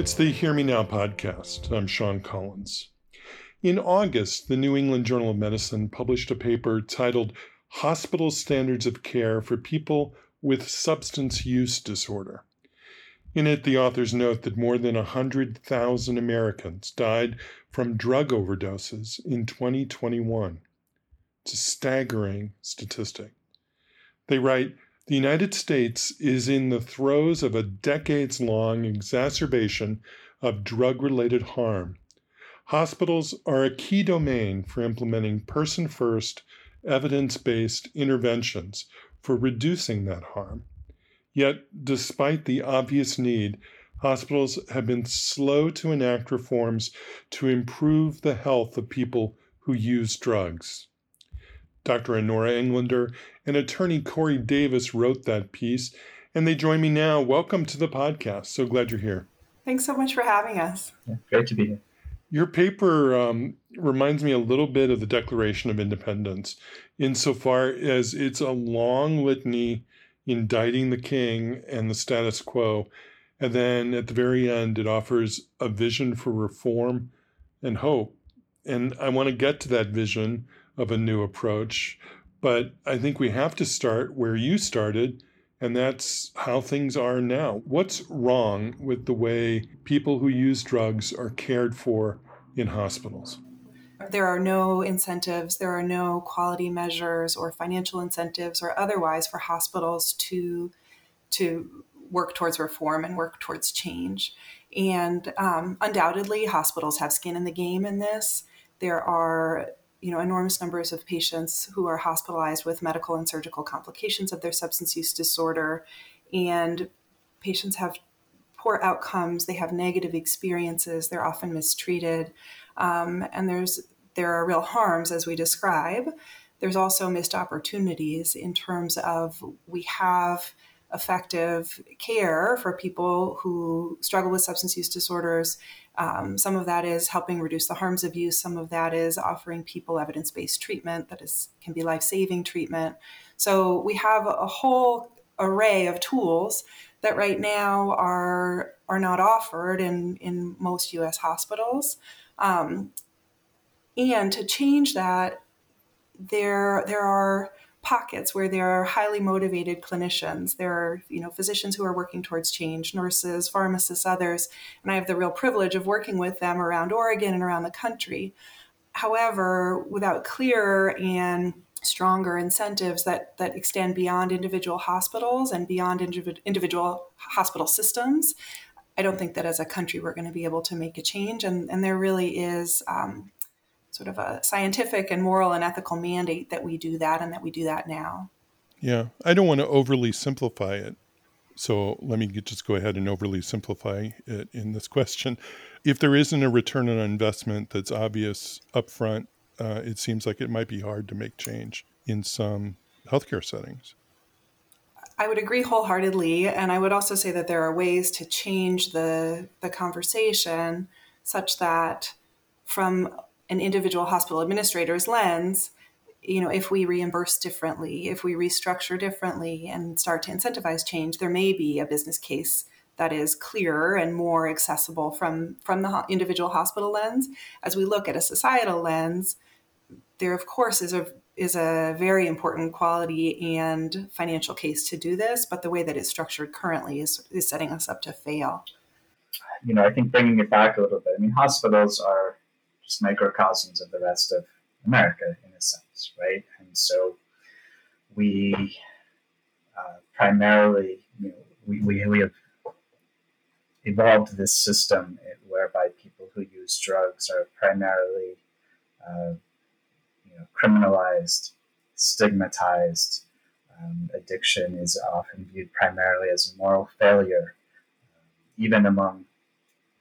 It's the Hear Me Now podcast. I'm Sean Collins. In August, the New England Journal of Medicine published a paper titled Hospital Standards of Care for People with Substance Use Disorder. In it, the authors note that more than 100,000 Americans died from drug overdoses in 2021. It's a staggering statistic. They write the United States is in the throes of a decades long exacerbation of drug related harm. Hospitals are a key domain for implementing person first, evidence based interventions for reducing that harm. Yet, despite the obvious need, hospitals have been slow to enact reforms to improve the health of people who use drugs. Dr. Honora Englander and attorney Corey Davis wrote that piece, and they join me now. Welcome to the podcast. So glad you're here. Thanks so much for having us. Yeah, great to be here. Your paper um, reminds me a little bit of the Declaration of Independence, insofar as it's a long litany indicting the king and the status quo. And then at the very end, it offers a vision for reform and hope. And I want to get to that vision of a new approach. But I think we have to start where you started, and that's how things are now. What's wrong with the way people who use drugs are cared for in hospitals? There are no incentives, there are no quality measures or financial incentives or otherwise for hospitals to to work towards reform and work towards change. And um, undoubtedly, hospitals have skin in the game in this. There are you know enormous numbers of patients who are hospitalized with medical and surgical complications of their substance use disorder. And patients have poor outcomes they have negative experiences they're often mistreated. Um, and there's there are real harms as we describe. There's also missed opportunities in terms of we have effective care for people who struggle with substance use disorders um, some of that is helping reduce the harms of use. Some of that is offering people evidence-based treatment that is can be life-saving treatment. So we have a whole array of tools that right now are are not offered in in most U.S. hospitals. Um, and to change that, there there are pockets where there are highly motivated clinicians. There are, you know, physicians who are working towards change, nurses, pharmacists, others, and I have the real privilege of working with them around Oregon and around the country. However, without clear and stronger incentives that that extend beyond individual hospitals and beyond individual hospital systems, I don't think that as a country we're going to be able to make a change. And, and there really is um, sort of a scientific and moral and ethical mandate that we do that and that we do that now. Yeah, I don't want to overly simplify it. So let me just go ahead and overly simplify it in this question. If there isn't a return on investment that's obvious upfront, uh, it seems like it might be hard to make change in some healthcare settings. I would agree wholeheartedly, and I would also say that there are ways to change the the conversation such that from an individual hospital administrator's lens, you know, if we reimburse differently, if we restructure differently and start to incentivize change, there may be a business case that is clearer and more accessible from from the individual hospital lens. As we look at a societal lens, there of course is a is a very important quality and financial case to do this, but the way that it's structured currently is is setting us up to fail. You know, I think bringing it back a little bit. I mean, hospitals are just microcosms of the rest of America in a sense, right? And so we uh, primarily, you know, we, we, we have evolved this system whereby people who use drugs are primarily, uh, you know, criminalized, stigmatized. Um, addiction is often viewed primarily as a moral failure, um, even among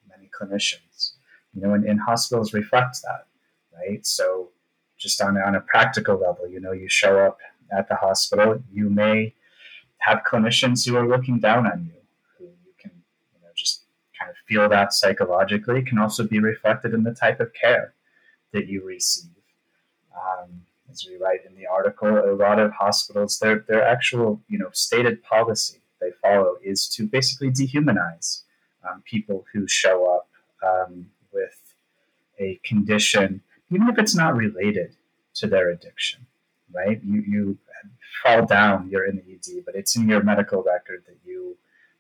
many clinicians you know, and, and hospitals reflect that, right? So just on, on a practical level, you know, you show up at the hospital, you may have clinicians who are looking down on you, who you can, you know, just kind of feel that psychologically, it can also be reflected in the type of care that you receive. Um, as we write in the article, a lot of hospitals, their, their actual, you know, stated policy they follow is to basically dehumanize um, people who show up um, a condition, even if it's not related to their addiction, right? You, you fall down, you're in the ED, but it's in your medical record that you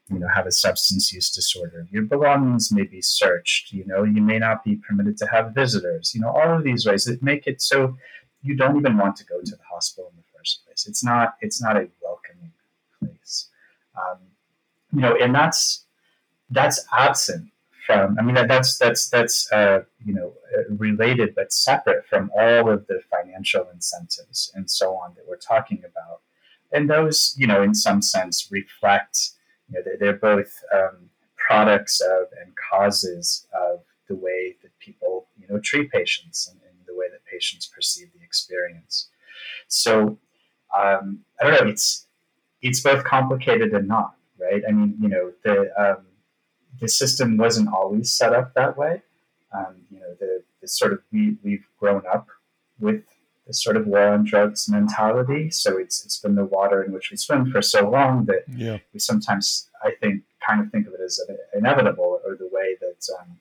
you know have a substance use disorder. Your belongings may be searched you know you may not be permitted to have visitors you know all of these ways that make it so you don't even want to go to the hospital in the first place. It's not it's not a welcoming place. Um, you know and that's that's absent from i mean that's that's that's uh, you know related but separate from all of the financial incentives and so on that we're talking about and those you know in some sense reflect you know, they're, they're both um, products of and causes of the way that people, you know, treat patients and, and the way that patients perceive the experience. So um, I don't know. It's it's both complicated and not right. I mean, you know, the um, the system wasn't always set up that way. Um, you know, the, the sort of we we've grown up with this sort of war on drugs mentality. So it's it's been the water in which we swim for so long that yeah. we sometimes, I think, kind of think of it as inevitable or the way that um,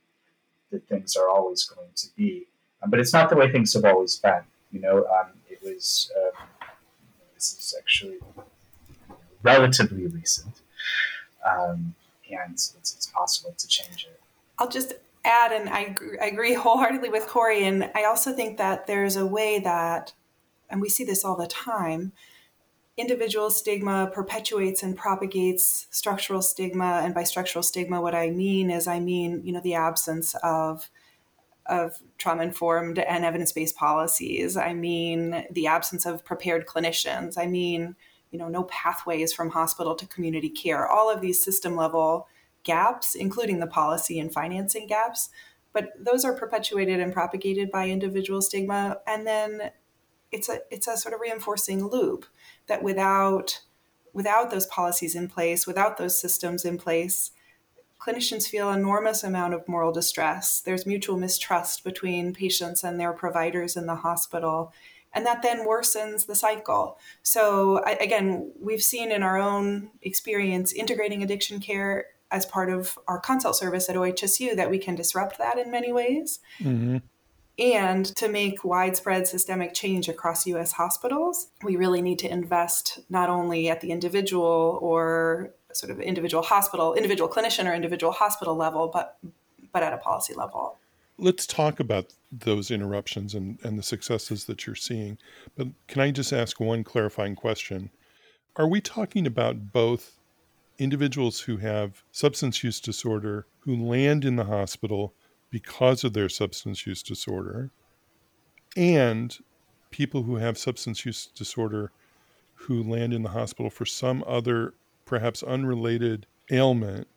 that things are always going to be. Um, but it's not the way things have always been. You know, um, it was. Um, this is actually relatively recent, um, and it's, it's possible to change it. I'll just add, and I, I agree wholeheartedly with Corey, and I also think that there's a way that, and we see this all the time, individual stigma perpetuates and propagates structural stigma. And by structural stigma, what I mean is, I mean, you know, the absence of of trauma informed and evidence based policies. I mean, the absence of prepared clinicians. I mean, you know, no pathways from hospital to community care. All of these system level gaps, including the policy and financing gaps. But those are perpetuated and propagated by individual stigma. And then it's a it's a sort of reinforcing loop that without without those policies in place, without those systems in place, clinicians feel enormous amount of moral distress. There's mutual mistrust between patients and their providers in the hospital. And that then worsens the cycle. So, again, we've seen in our own experience integrating addiction care as part of our consult service at OHSU that we can disrupt that in many ways. Mm-hmm. And to make widespread systemic change across US hospitals, we really need to invest not only at the individual or sort of individual hospital, individual clinician or individual hospital level, but but at a policy level. Let's talk about those interruptions and, and the successes that you're seeing. But can I just ask one clarifying question? Are we talking about both individuals who have substance use disorder who land in the hospital because of their substance use disorder, and people who have substance use disorder who land in the hospital for some other, perhaps unrelated ailment,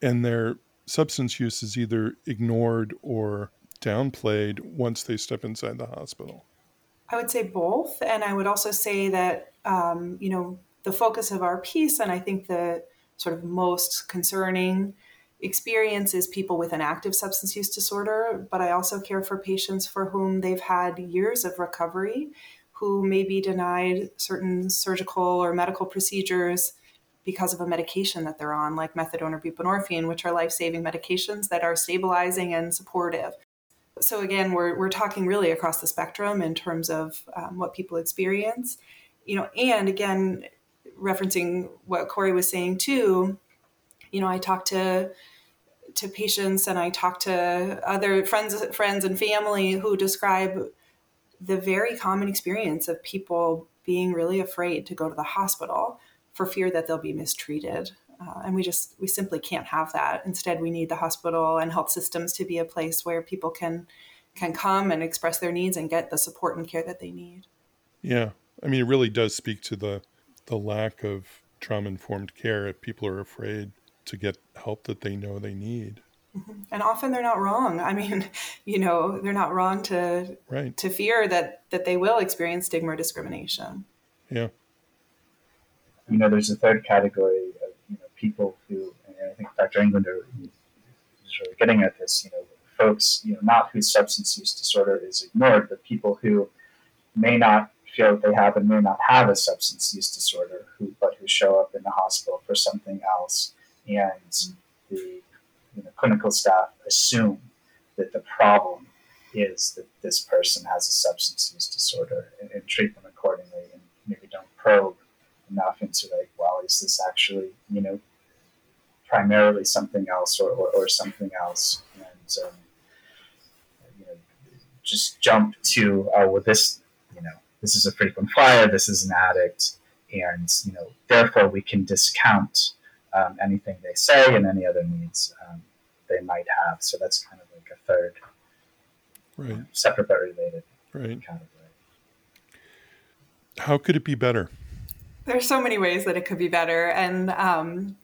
and their substance use is either ignored or downplayed once they step inside the hospital? I would say both. And I would also say that, um, you know, the focus of our piece, and I think the sort of most concerning experience is people with an active substance use disorder, but I also care for patients for whom they've had years of recovery who may be denied certain surgical or medical procedures because of a medication that they're on, like methadone or buprenorphine, which are life saving medications that are stabilizing and supportive. So, again, we're, we're talking really across the spectrum in terms of um, what people experience. You know, and again, referencing what Corey was saying too, you know, I talk to to patients and I talk to other friends friends and family who describe the very common experience of people being really afraid to go to the hospital for fear that they'll be mistreated. Uh, and we just we simply can't have that. Instead, we need the hospital and health systems to be a place where people can can come and express their needs and get the support and care that they need. Yeah. I mean, it really does speak to the the lack of trauma informed care if people are afraid to get help that they know they need. Mm-hmm. And often they're not wrong. I mean, you know, they're not wrong to right. to fear that that they will experience stigma or discrimination. Yeah. You know, there's a third category of you know people who, and I think Dr. Englander is really getting at this. You know, folks, you know, not whose substance use disorder is ignored, but people who may not feel that they have and may not have a substance use disorder, who but who show up in the hospital for something else, and the clinical staff assume that the problem is that this person has a substance use disorder and, and treat them accordingly and maybe don't probe enough into like, well, is this actually, you know, primarily something else or, or, or something else? And, um, you know, just jump to, oh, well, this, you know, this is a frequent flyer, this is an addict, and, you know, therefore we can discount um, anything they say and any other needs um, they might have. So that's kind of like a third, right. separate but related right. category. How could it be better? There's so many ways that it could be better, and um,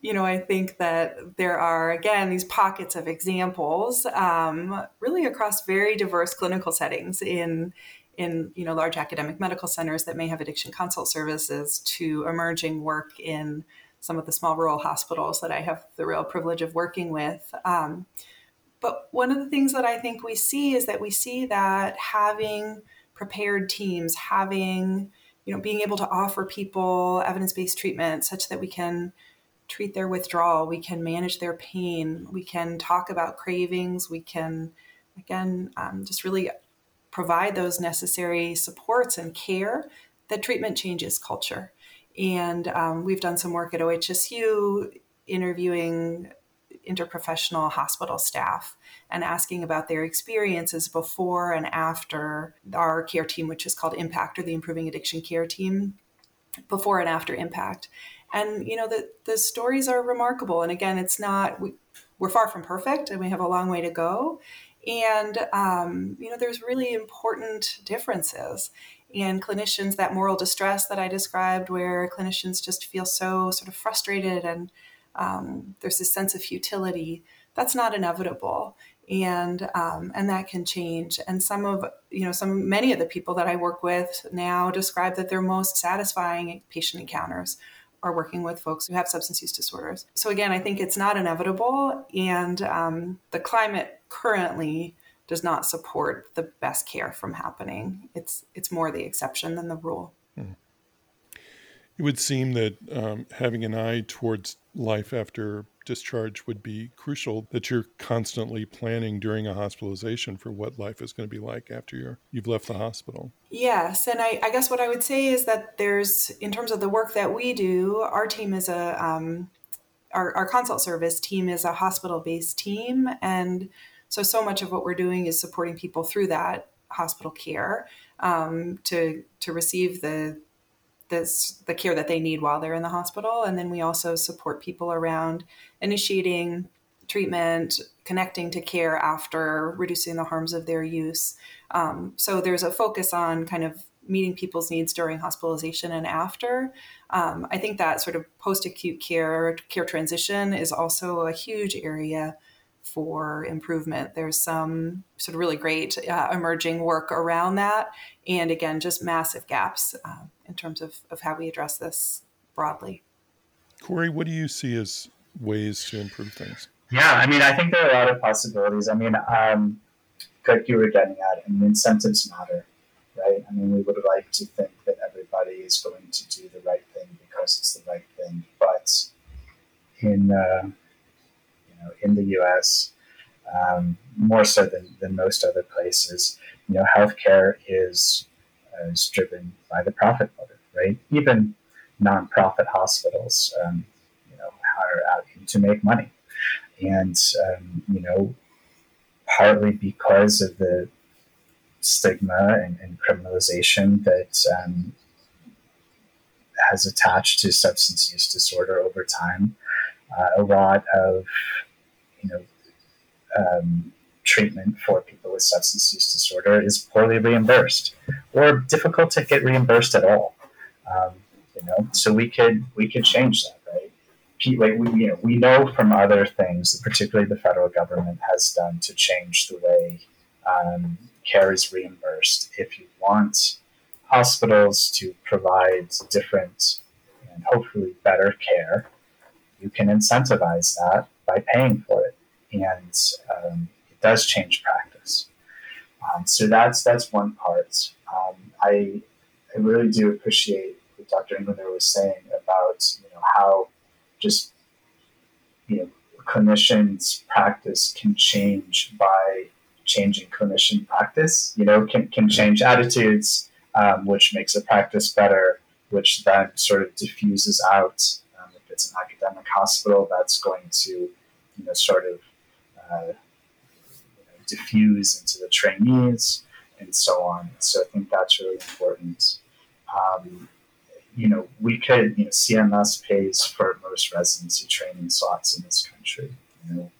you know, I think that there are again these pockets of examples, um, really across very diverse clinical settings in in you know large academic medical centers that may have addiction consult services to emerging work in some of the small rural hospitals that I have the real privilege of working with. Um, but one of the things that I think we see is that we see that having prepared teams, having you know being able to offer people evidence-based treatment such that we can treat their withdrawal, we can manage their pain, we can talk about cravings, we can again um, just really provide those necessary supports and care that treatment changes culture. And um, we've done some work at OHSU interviewing interprofessional hospital staff and asking about their experiences before and after our care team, which is called Impact or the Improving Addiction Care Team, before and after Impact. And you know the the stories are remarkable. And again, it's not we, we're far from perfect, and we have a long way to go. And um, you know, there's really important differences. And clinicians, that moral distress that I described, where clinicians just feel so sort of frustrated and um, there's this sense of futility, that's not inevitable. And um, and that can change. And some of you know some many of the people that i work with now describe that their most satisfying patient encounters are working with folks who have substance use disorders. So again i think it's not inevitable and um, the climate currently does not support the best care from happening. It's it's more the exception than the rule. Hmm. It would seem that um, having an eye towards life after discharge would be crucial that you're constantly planning during a hospitalization for what life is going to be like after you're you've left the hospital. Yes and I, I guess what i would say is that there's in terms of the work that we do our team is a um, our, our consult service team is a hospital based team and so so much of what we're doing is supporting people through that hospital care um, to to receive the this the care that they need while they're in the hospital and then we also support people around initiating treatment connecting to care after reducing the harms of their use um, so there's a focus on kind of meeting people's needs during hospitalization and after um, i think that sort of post-acute care care transition is also a huge area for improvement. There's some sort of really great uh, emerging work around that. And again, just massive gaps uh, in terms of, of how we address this broadly. Corey, what do you see as ways to improve things? Yeah, I mean, I think there are a lot of possibilities. I mean, um, like you were getting at, I mean, incentives matter, right? I mean, we would like to think that everybody is going to do the right thing because it's the right thing, but in uh, know, in the U.S. Um, more so than, than most other places, you know, healthcare is is driven by the profit motive, right? Even nonprofit hospitals, um, you know, are out to make money, and um, you know, partly because of the stigma and, and criminalization that um, has attached to substance use disorder over time. Uh, a lot of you know, um, treatment for people with substance use disorder is poorly reimbursed or difficult to get reimbursed at all. Um, you know, so we could we could change that, right? Like we, you know, we know from other things that particularly the federal government has done to change the way um, care is reimbursed. If you want hospitals to provide different and hopefully better care, you can incentivize that by paying for it, and um, does change practice. Um, so that's that's one part. Um, I I really do appreciate what Dr. Englander was saying about you know how just you know clinicians' practice can change by changing clinician practice. You know, can can change attitudes, um, which makes a practice better, which then sort of diffuses out. Um, if it's an academic hospital, that's going to, you know, sort of uh, diffuse into the trainees and so on. So I think that's really important. Um, you know, we could, you know, CMS pays for most residency training slots in this country. You know,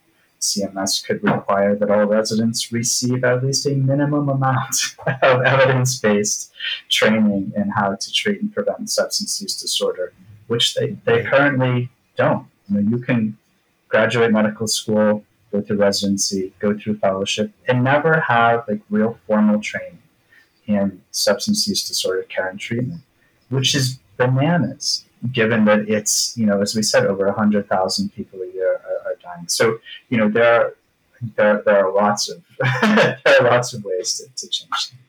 CMS could require that all residents receive at least a minimum amount of evidence based training in how to treat and prevent substance use disorder, which they, they currently don't. You know, you can graduate medical school, go through residency, go through fellowship, and never have like real formal training in substance use disorder care and treatment, which is bananas, given that it's, you know, as we said, over 100,000 people a year are, are, dying. So, you know, there are, there, there are lots of there are lots of ways to, to change things.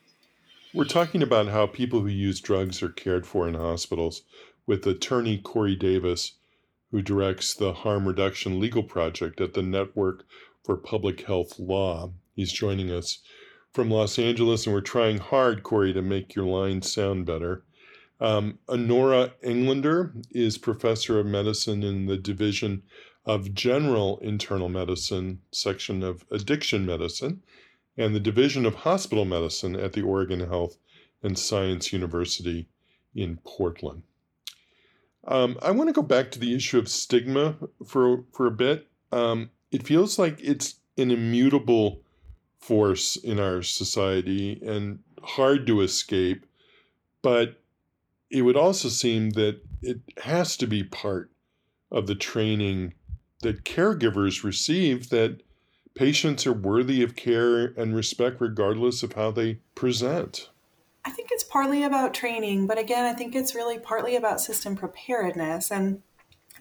We're talking about how people who use drugs are cared for in hospitals with attorney Corey Davis, who directs the Harm Reduction Legal Project at the Network for Public Health Law. He's joining us from Los Angeles, and we're trying hard, Corey, to make your line sound better. Um, Honora Englander is professor of medicine in the Division of General Internal Medicine section of Addiction Medicine and the Division of Hospital Medicine at the Oregon Health and Science University in Portland. Um, I want to go back to the issue of stigma for for a bit. Um, it feels like it's an immutable force in our society and hard to escape, but it would also seem that it has to be part of the training that caregivers receive that patients are worthy of care and respect regardless of how they present. I think it's partly about training, but again, I think it's really partly about system preparedness. And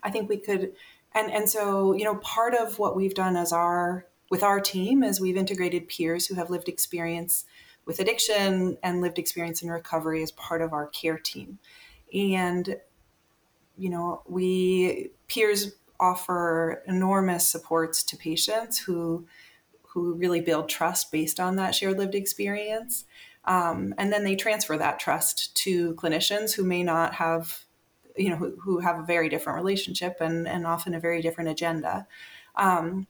I think we could, and, and so, you know, part of what we've done as our, with our team is we've integrated peers who have lived experience with addiction and lived experience in recovery as part of our care team. And, you know, we peers offer enormous supports to patients who who really build trust based on that shared lived experience. Um, and then they transfer that trust to clinicians who may not have, you know, who, who have a very different relationship and, and often a very different agenda. Um,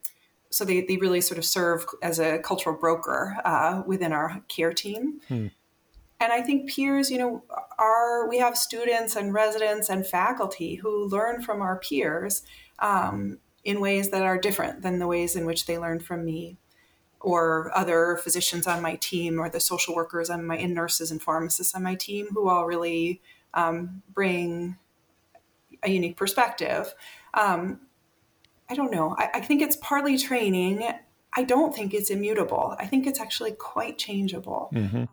so they, they really sort of serve as a cultural broker uh, within our care team. Hmm. And I think peers, you know, are we have students and residents and faculty who learn from our peers um, in ways that are different than the ways in which they learn from me or other physicians on my team or the social workers on my and nurses and pharmacists on my team who all really um, bring a unique perspective. Um, I don't know. I, I think it's partly training. I don't think it's immutable. I think it's actually quite changeable. Mm-hmm.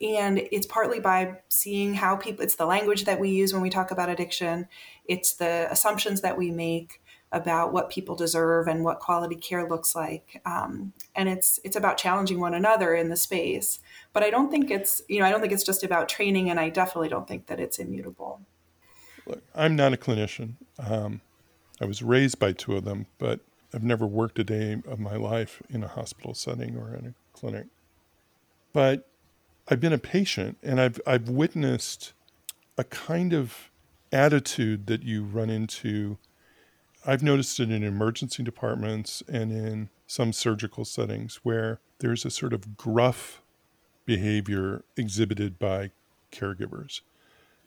And it's partly by seeing how people, it's the language that we use when we talk about addiction, it's the assumptions that we make about what people deserve and what quality care looks like. Um, and it's it's about challenging one another in the space. But I don't think it's you know I don't think it's just about training, and I definitely don't think that it's immutable. Look, I'm not a clinician. Um, I was raised by two of them, but I've never worked a day of my life in a hospital setting or in a clinic. But I've been a patient and I've I've witnessed a kind of attitude that you run into. I've noticed it in emergency departments and in some surgical settings where there's a sort of gruff behavior exhibited by caregivers.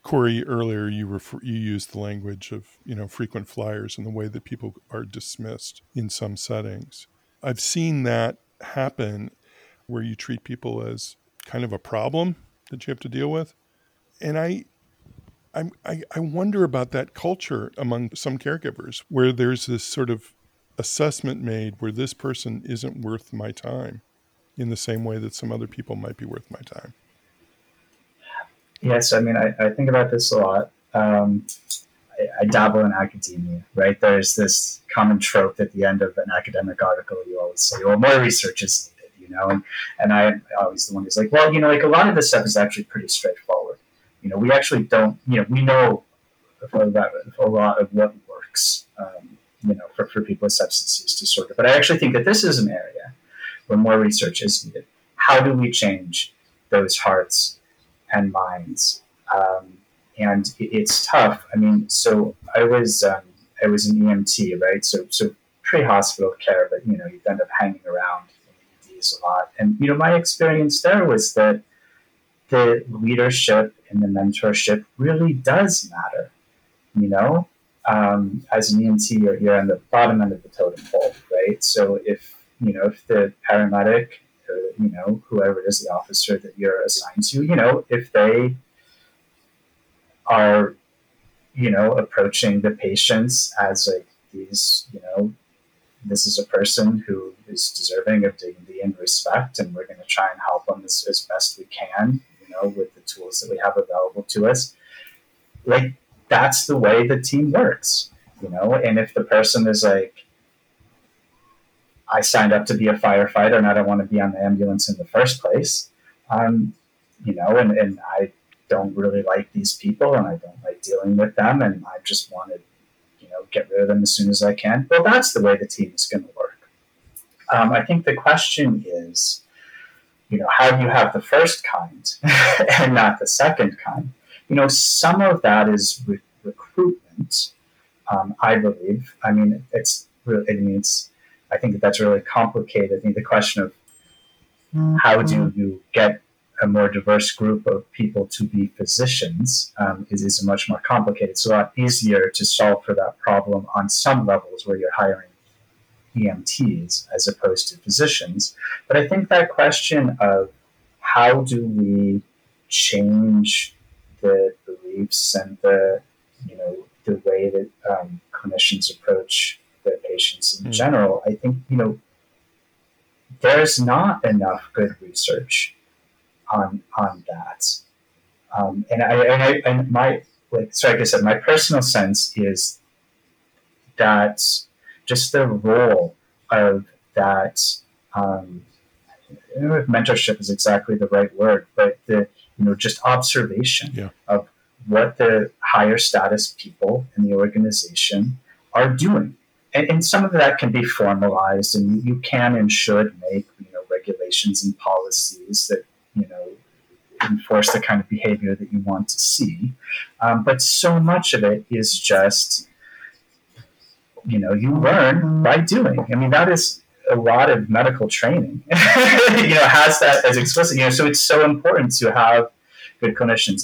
Corey, earlier you refer, you used the language of you know frequent flyers and the way that people are dismissed in some settings. I've seen that happen where you treat people as kind of a problem that you have to deal with, and I. I, I wonder about that culture among some caregivers where there's this sort of assessment made where this person isn't worth my time in the same way that some other people might be worth my time. Yes, I mean, I, I think about this a lot. Um, I, I, dabble in academia, right? There's this common trope at the end of an academic article. You always say, well, more research is needed, you know? And, and I'm always the one who's like, well, you know, like a lot of this stuff is actually pretty straightforward. You know, we actually don't, you know, we know a lot of what works. Um, you know, for, for people with substance use disorder. But I actually think that this is an area where more research is needed. How do we change those hearts and minds? Um, and it's tough. I mean, so I was um, I was an EMT, right? So so pre-hospital care, but you know, you end up hanging around EDs a lot. And you know, my experience there was that the leadership and the mentorship really does matter. You know, um, as an EMT, you're, you're on the bottom end of the totem pole, right? So if you know if the paramedic or you know whoever it is, the officer that you're assigned to, you know, if they are you know approaching the patients as like these you know this is a person who is deserving of dignity and respect and we're going to try and help them as, as best we can know with the tools that we have available to us like that's the way the team works you know and if the person is like i signed up to be a firefighter and i don't want to be on the ambulance in the first place um, you know and, and i don't really like these people and I don't like dealing with them and I just want to, you know, get rid of them as soon as I can. Well, that's the way the team is going to work. Um, I think the question is, you know, how do you have the first kind and not the second kind? You know, some of that is re- recruitment. Um, I believe. I mean, it's really. I mean, it's. I think that that's really complicated. I think the question of how do mm-hmm. you get a more diverse group of people to be physicians um, is, is much more complicated. It's a lot easier to solve for that problem on some levels where you're hiring EMTs as opposed to physicians. But I think that question of how do we change the beliefs and the you know the way that um, clinicians approach their patients in mm. general, I think you know there's not enough good research on on that. Um, and I, and I and my like so like I said, my personal sense is that just the role of that. Um, I don't know if mentorship is exactly the right word, but the you know just observation yeah. of what the higher status people in the organization are doing. And, and, some of that can be formalized, and you can and should make you know regulations and policies that you know, enforce the kind of behavior that you want to see. Um, but so much of it is just, you know, you learn by doing. I mean, that is a lot of medical training, you know, has that as explicit, you know, so it's so important to have good clinicians.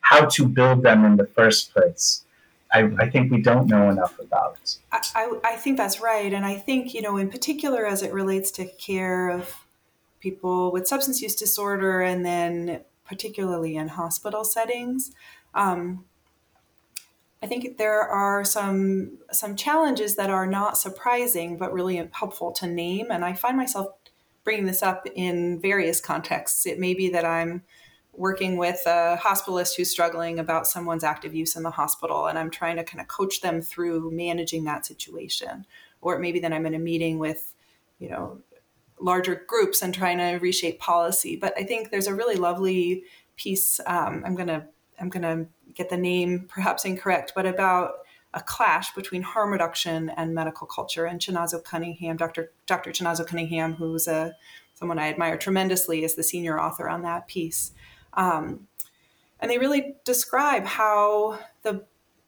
how to build them in the first place. I, I, think we don't know enough about. I, I, think that's right. And I think, you know, in particular as it relates to care of people with substance use disorder, and then particularly in hospital settings. Um, I think there are some some challenges that are not surprising but really helpful to name, and I find myself bringing this up in various contexts. It may be that I'm working with a hospitalist who's struggling about someone's active use in the hospital, and I'm trying to kind of coach them through managing that situation. Or it may be that I'm in a meeting with, you know, larger groups and trying to reshape policy. But I think there's a really lovely piece. Um, I'm gonna I'm gonna get the name perhaps incorrect, but about a clash between harm reduction and medical culture. And Chinazo Cunningham, Dr. Dr. Chinazo Cunningham, who's a someone I admire tremendously, is the senior author on that piece. Um, and they really describe how the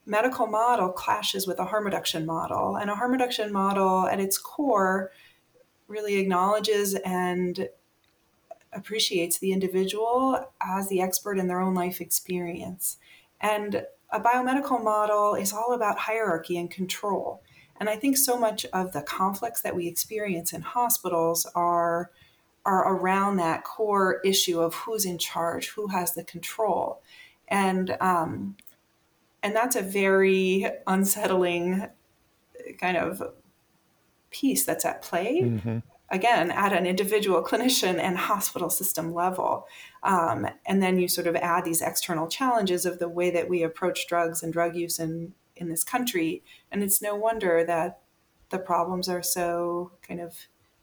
medical model clashes with a harm reduction model. And a harm reduction model at its core really acknowledges and appreciates the individual as the expert in their own life experience. And a biomedical model is all about hierarchy and control. And I think so much of the conflicts that we experience in hospitals are, are around that core issue of who's in charge, who has the control. And, um, and that's a very unsettling kind of piece that's at play. Mm-hmm. Again, at an individual clinician and hospital system level. Um, and then you sort of add these external challenges of the way that we approach drugs and drug use in, in this country. And it's no wonder that the problems are so kind of,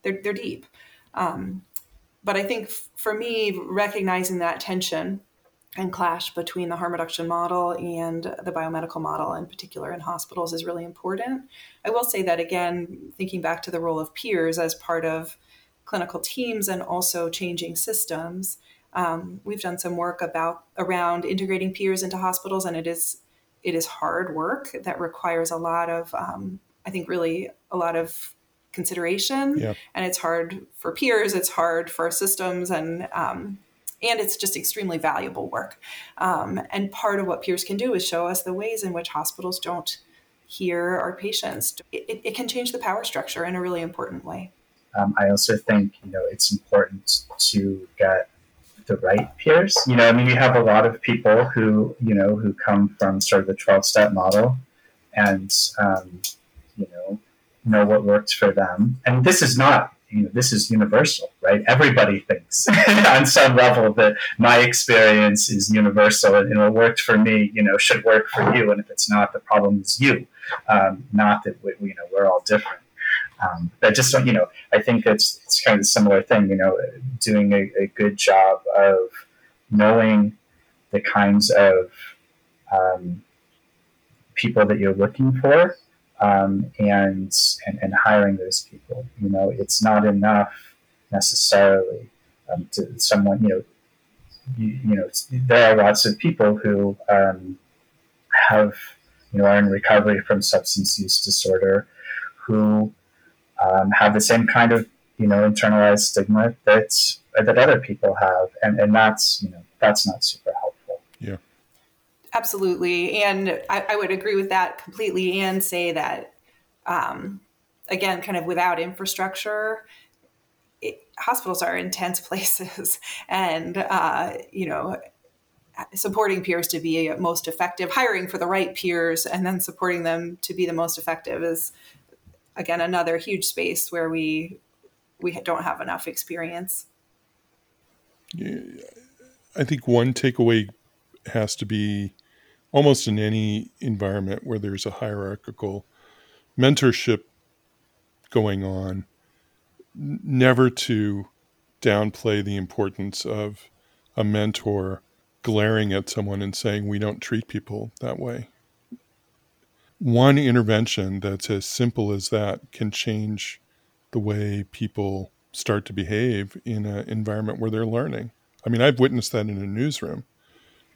they're, they're deep. Um, but I think f- for me, recognizing that tension and clash between the harm reduction model and the biomedical model, in particular in hospitals, is really important. I will say that again, thinking back to the role of peers as part of clinical teams and also changing systems, um, we've done some work about around integrating peers into hospitals, and it is it is hard work that requires a lot of, um, I think, really a lot of consideration, yeah. and it's hard for peers, it's hard for systems, and um, and it's just extremely valuable work. Um, and part of what peers can do is show us the ways in which hospitals don't hear our patients. It, it can change the power structure in a really important way. Um, I also think you know it's important to get the right peers. You know, I mean, you have a lot of people who you know who come from sort of the twelve step model, and um, you know know what works for them. And this is not you know, this is universal, right? Everybody thinks on some level that my experience is universal and what worked for me, you know, should work for you. And if it's not, the problem is you, um, not that we, you know we're all different. Um, but just you know, I think it's it's kind of a similar thing. You know, doing a, a good job of knowing the kinds of um, people that you're looking for um, and, and, and hiring those people. You know, it's not enough necessarily um, to someone. You know, you, you, know, there are lots of people who um, have you know are in recovery from substance use disorder who um, have the same kind of you know internalized stigma that that other people have, and and that's you know that's not super helpful. Absolutely. And I, I, would agree with that completely and say that, um, again, kind of without infrastructure, it, hospitals are intense places. And, uh, you know, supporting peers to be most effective, hiring for the right peers, and then supporting them to be the most effective is, again, another huge space where we we don't have enough experience. Yeah, I think one takeaway has to be almost in any environment where there's a hierarchical mentorship going on, never to downplay the importance of a mentor glaring at someone and saying, We don't treat people that way. One intervention that's as simple as that can change the way people start to behave in an environment where they're learning. I mean, I've witnessed that in a newsroom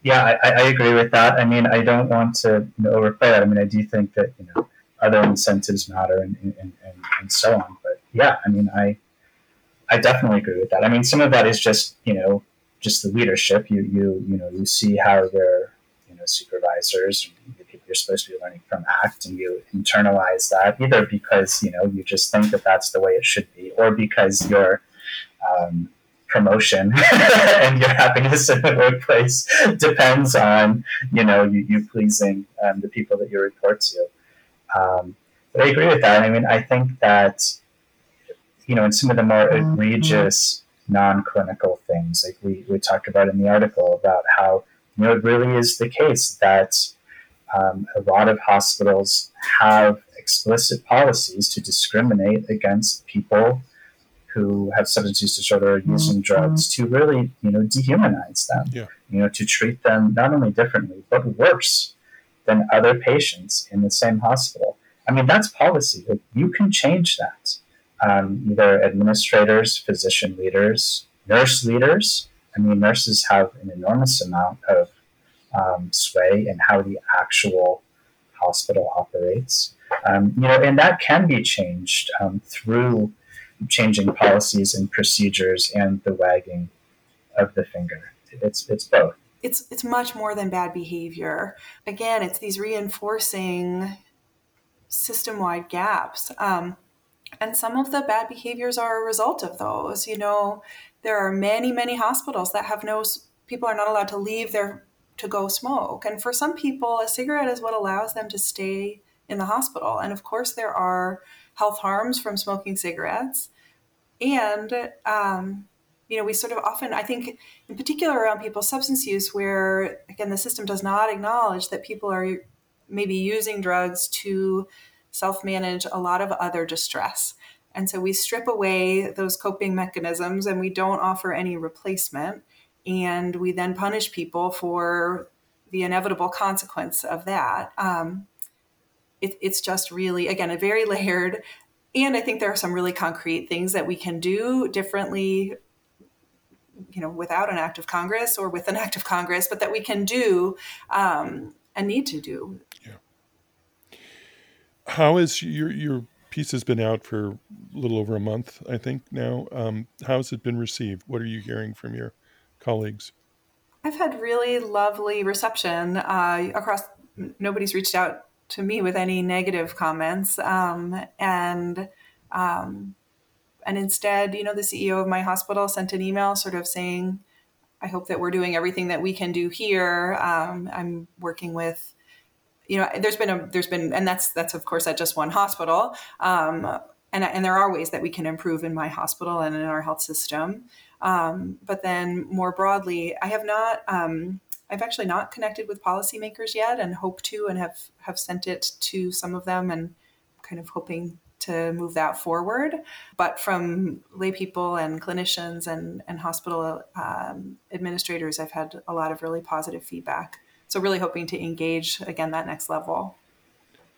yeah, I, I, agree with that. I mean, I don't want to you know, overplay that. I mean, I do think that you know other incentives matter and, and, and, and so on. But yeah, I mean, I I definitely agree with that. I mean, some of that is just you know just the leadership. You you you know you see how their you know supervisors, the people you're supposed to be learning from act, and you internalize that either because you know you just think that that's the way it should be, or because you're um, promotion and your happiness in the workplace depends on you know you, you pleasing um, the people that you report to. Um, but I agree with that. I mean, I think that you know in some of the more mm-hmm. egregious non-clinical things, like we we talked about in the article about how you know it really is the case that um, a lot of hospitals have explicit policies to discriminate against people who have substance use disorder are using mm-hmm. drugs to really, you know, dehumanize them. Yeah. You know, to treat them not only differently but worse than other patients in the same hospital. I mean, that's policy. Like, you can change that. Um, either administrators, physician leaders, nurse leaders. I mean, nurses have an enormous amount of um, sway in how the actual hospital operates. Um, you know, and that can be changed um, through changing policies and procedures and the wagging of the finger. It's it's both. It's it's much more than bad behavior. Again, it's these reinforcing system-wide gaps. Um, and some of the bad behaviors are a result of those. You know, there are many, many hospitals that have no people are not allowed to leave their to go smoke. And for some people, a cigarette is what allows them to stay in the hospital. And of course, there are health harms from smoking cigarettes. And, um, you know, we sort of often, I think, in particular around people's substance use, where, again, the system does not acknowledge that people are maybe using drugs to self manage a lot of other distress. And so we strip away those coping mechanisms and we don't offer any replacement. and we then punish people for the inevitable consequence of that. Um, it, it's just really, again, a very layered. And I think there are some really concrete things that we can do differently, you know, without an act of Congress or with an act of Congress, but that we can do um, and need to do. Yeah. How is your your piece has been out for a little over a month, I think now. Um, how's it been received? What are you hearing from your colleagues? I've had really lovely reception uh, across. Nobody's reached out to me with any negative comments, um, and um, and instead, you know, the CEO of my hospital sent an email, sort of saying, "I hope that we're doing everything that we can do here. Um, I'm working with." You know, there's been a there's been, and that's that's of course at just one hospital, um, and and there are ways that we can improve in my hospital and in our health system. Um, but then more broadly, I have not. Um, I've actually not connected with policymakers yet, and hope to, and have have sent it to some of them, and kind of hoping to move that forward. But from lay people and clinicians and and hospital um, administrators, I've had a lot of really positive feedback. So really hoping to engage again that next level.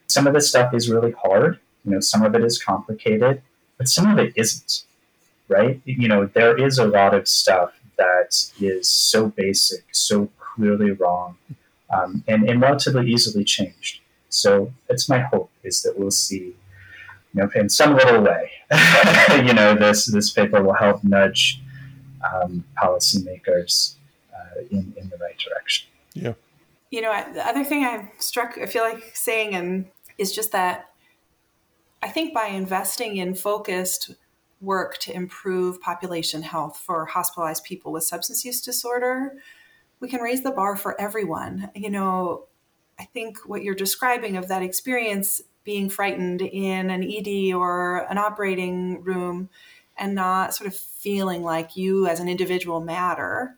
Some of this stuff is really hard. You know, some of it is complicated, but some of it isn't right? You know, there is a lot of stuff that is so basic, so clearly wrong, um, and, and relatively easily changed. So it's my hope is that we'll see, you know, in some little way, you know, this this paper will help nudge um, policymakers uh, in in the right direction. Yeah. You know, the other thing I'm struck, I feel like saying, and is just that I think by investing in focused work to improve population health for hospitalized people with substance use disorder, we can raise the bar for everyone. You know, I think what you're describing of that experience being frightened in an ED or an operating room and not sort of feeling like you as an individual matter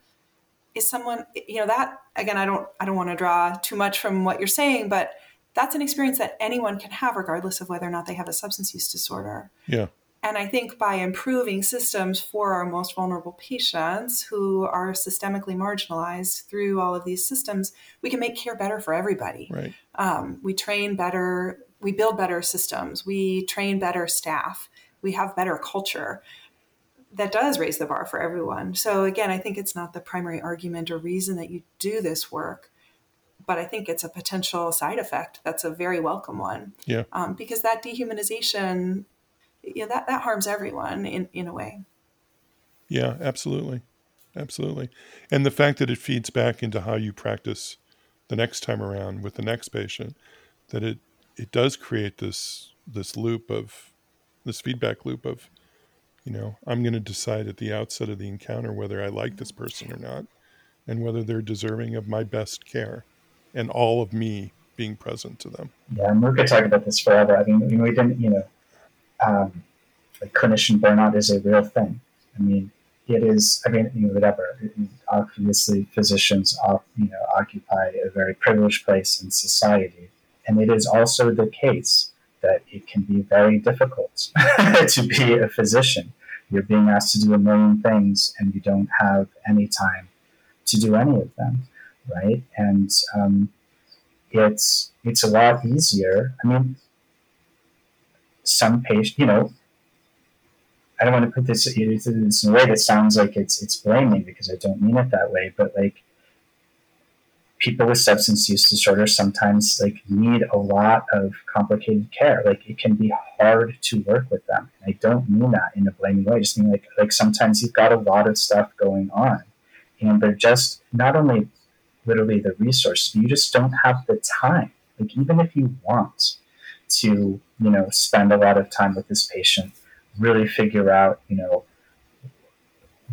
is someone you know that again I don't I don't want to draw too much from what you're saying but that's an experience that anyone can have regardless of whether or not they have a substance use disorder. Yeah. And I think by improving systems for our most vulnerable patients who are systemically marginalized through all of these systems, we can make care better for everybody. Right. Um, we train better, we build better systems, we train better staff, we have better culture. That does raise the bar for everyone. So, again, I think it's not the primary argument or reason that you do this work, but I think it's a potential side effect that's a very welcome one. Yeah. Um, because that dehumanization you know, that, that harms everyone in, in a way. Yeah, absolutely. Absolutely. And the fact that it feeds back into how you practice the next time around with the next patient, that it, it does create this this loop of this feedback loop of, you know, I'm going to decide at the outset of the encounter whether I like this person or not, and whether they're deserving of my best care, and all of me being present to them. Yeah, and we could talk about this forever. I mean, we didn't, you know, um, like clinician burnout is a real thing. I mean, it is. I mean, you know, whatever. Obviously, physicians, you know, occupy a very privileged place in society, and it is also the case that it can be very difficult to be a physician. You're being asked to do a million things, and you don't have any time to do any of them, right? And um, it's it's a lot easier. I mean, some patient, you know, I don't want to put this in a way that sounds like it's it's blaming because I don't mean it that way, but like people with substance use disorder sometimes like need a lot of complicated care. Like it can be hard to work with them. And I don't mean that in a blaming way. I just mean like like sometimes you've got a lot of stuff going on, and they're just not only literally the resources, but you just don't have the time. Like even if you want, to you know spend a lot of time with this patient really figure out you know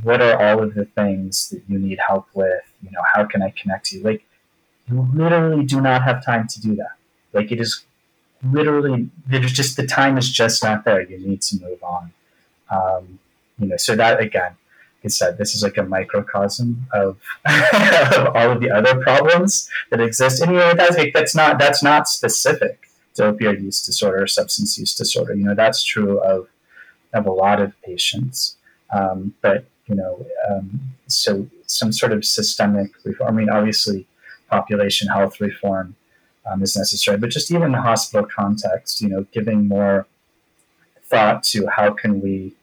what are all of the things that you need help with? You know how can i connect you? Like you literally do not have time to do that. Like it is literally there's just the time is just not there. You need to move on. Um, you know so that again like I said, this is like a microcosm of, of all of the other problems that exist. And you know, that's like, that's not that's not specific to opioid use disorder, substance use disorder. You know, that's true of, of a lot of patients. Um, but you know, um, so some sort of systemic reform. I mean, obviously, population health reform um, is necessary, but just even in the hospital context, you know, giving more thought to how can we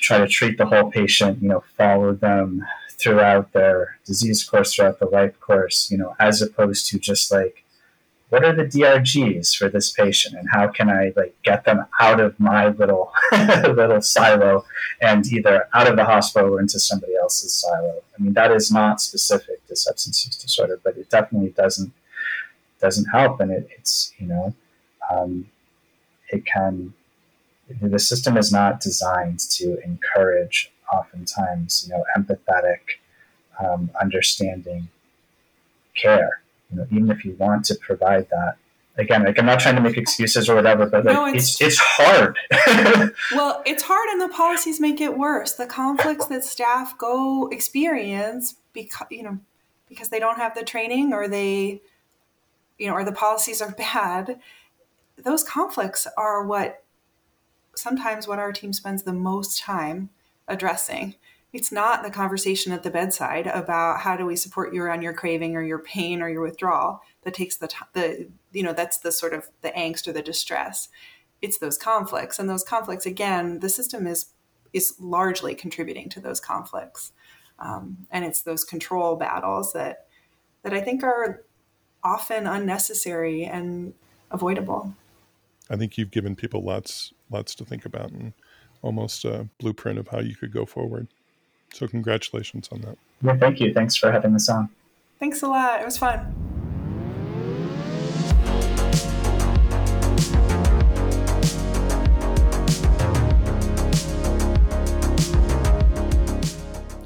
try to treat the whole patient, you know, follow them throughout their disease course, throughout the life course, you know, as opposed to just like what are the DRGs for this patient? And how can I like get them out of my little little silo and either out of the hospital or into somebody else's silo. I mean that is not specific to substance use disorder, but it definitely doesn't doesn't help. And it, it's you know um, it can the system is not designed to encourage oftentimes you know empathetic um, understanding care you know, even if you want to provide that. Again, like I'm not trying to make excuses or whatever, but like no, it's, it's, it's hard. well, it's hard, and the policies make it worse. The conflicts that staff go experience because you know because they don't have the training or they you know or the policies are bad. Those conflicts are what sometimes what our team spends the most time addressing it's not the conversation at the bedside about how do we support you around your craving or your pain or your withdrawal that takes the the you know that's the sort of the angst or the distress. It's those conflicts and those conflicts again the system is is largely contributing to those conflicts. Um, and it's those control battles that that i think are often unnecessary and avoidable. I think you've given people lots lots to think about and almost a blueprint of how you could go forward so congratulations on that. Yeah, thank you. Thanks for having us on. Thanks a lot. It was fun.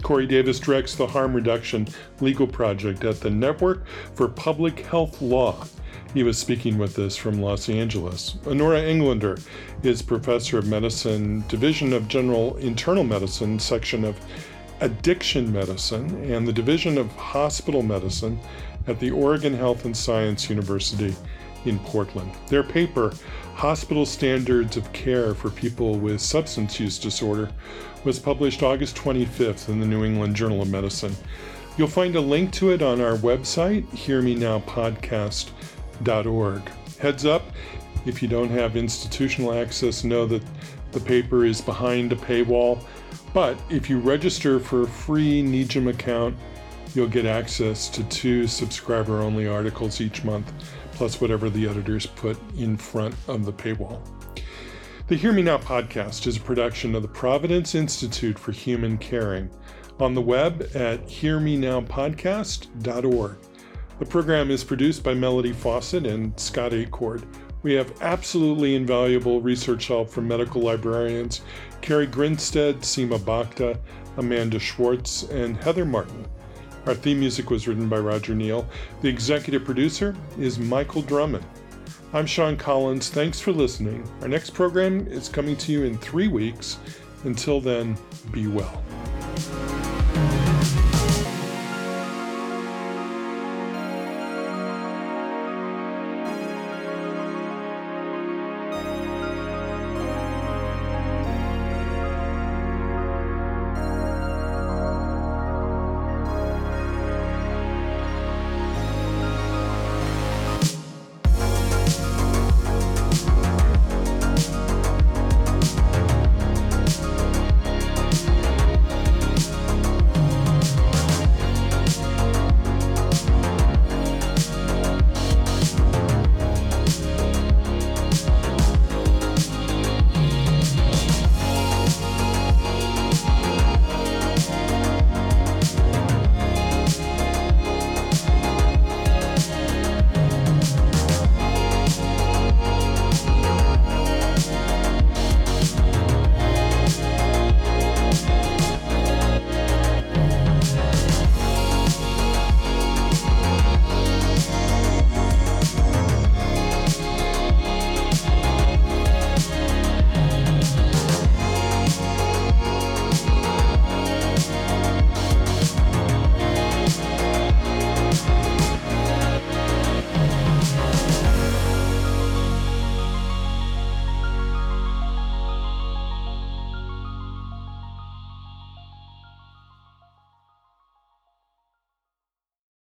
Corey Davis directs the harm reduction legal project at the Network for Public Health Law. He was speaking with us from Los Angeles. Honora Englander is professor of medicine, Division of General Internal Medicine, section of addiction medicine and the Division of Hospital Medicine at the Oregon Health and Science University in Portland. Their paper, Hospital Standards of Care for People with Substance Use Disorder, was published August 25th in the New England Journal of Medicine. You'll find a link to it on our website, hearmenowpodcast.org. Heads up, if you don't have institutional access, know that the paper is behind a paywall but if you register for a free NEJM account, you'll get access to two subscriber only articles each month, plus whatever the editors put in front of the paywall. The Hear Me Now podcast is a production of the Providence Institute for Human Caring on the web at hearmenowpodcast.org. The program is produced by Melody Fawcett and Scott Acord. We have absolutely invaluable research help from medical librarians Carrie Grinstead, Seema Bhakta, Amanda Schwartz, and Heather Martin. Our theme music was written by Roger Neal. The executive producer is Michael Drummond. I'm Sean Collins. Thanks for listening. Our next program is coming to you in three weeks. Until then, be well.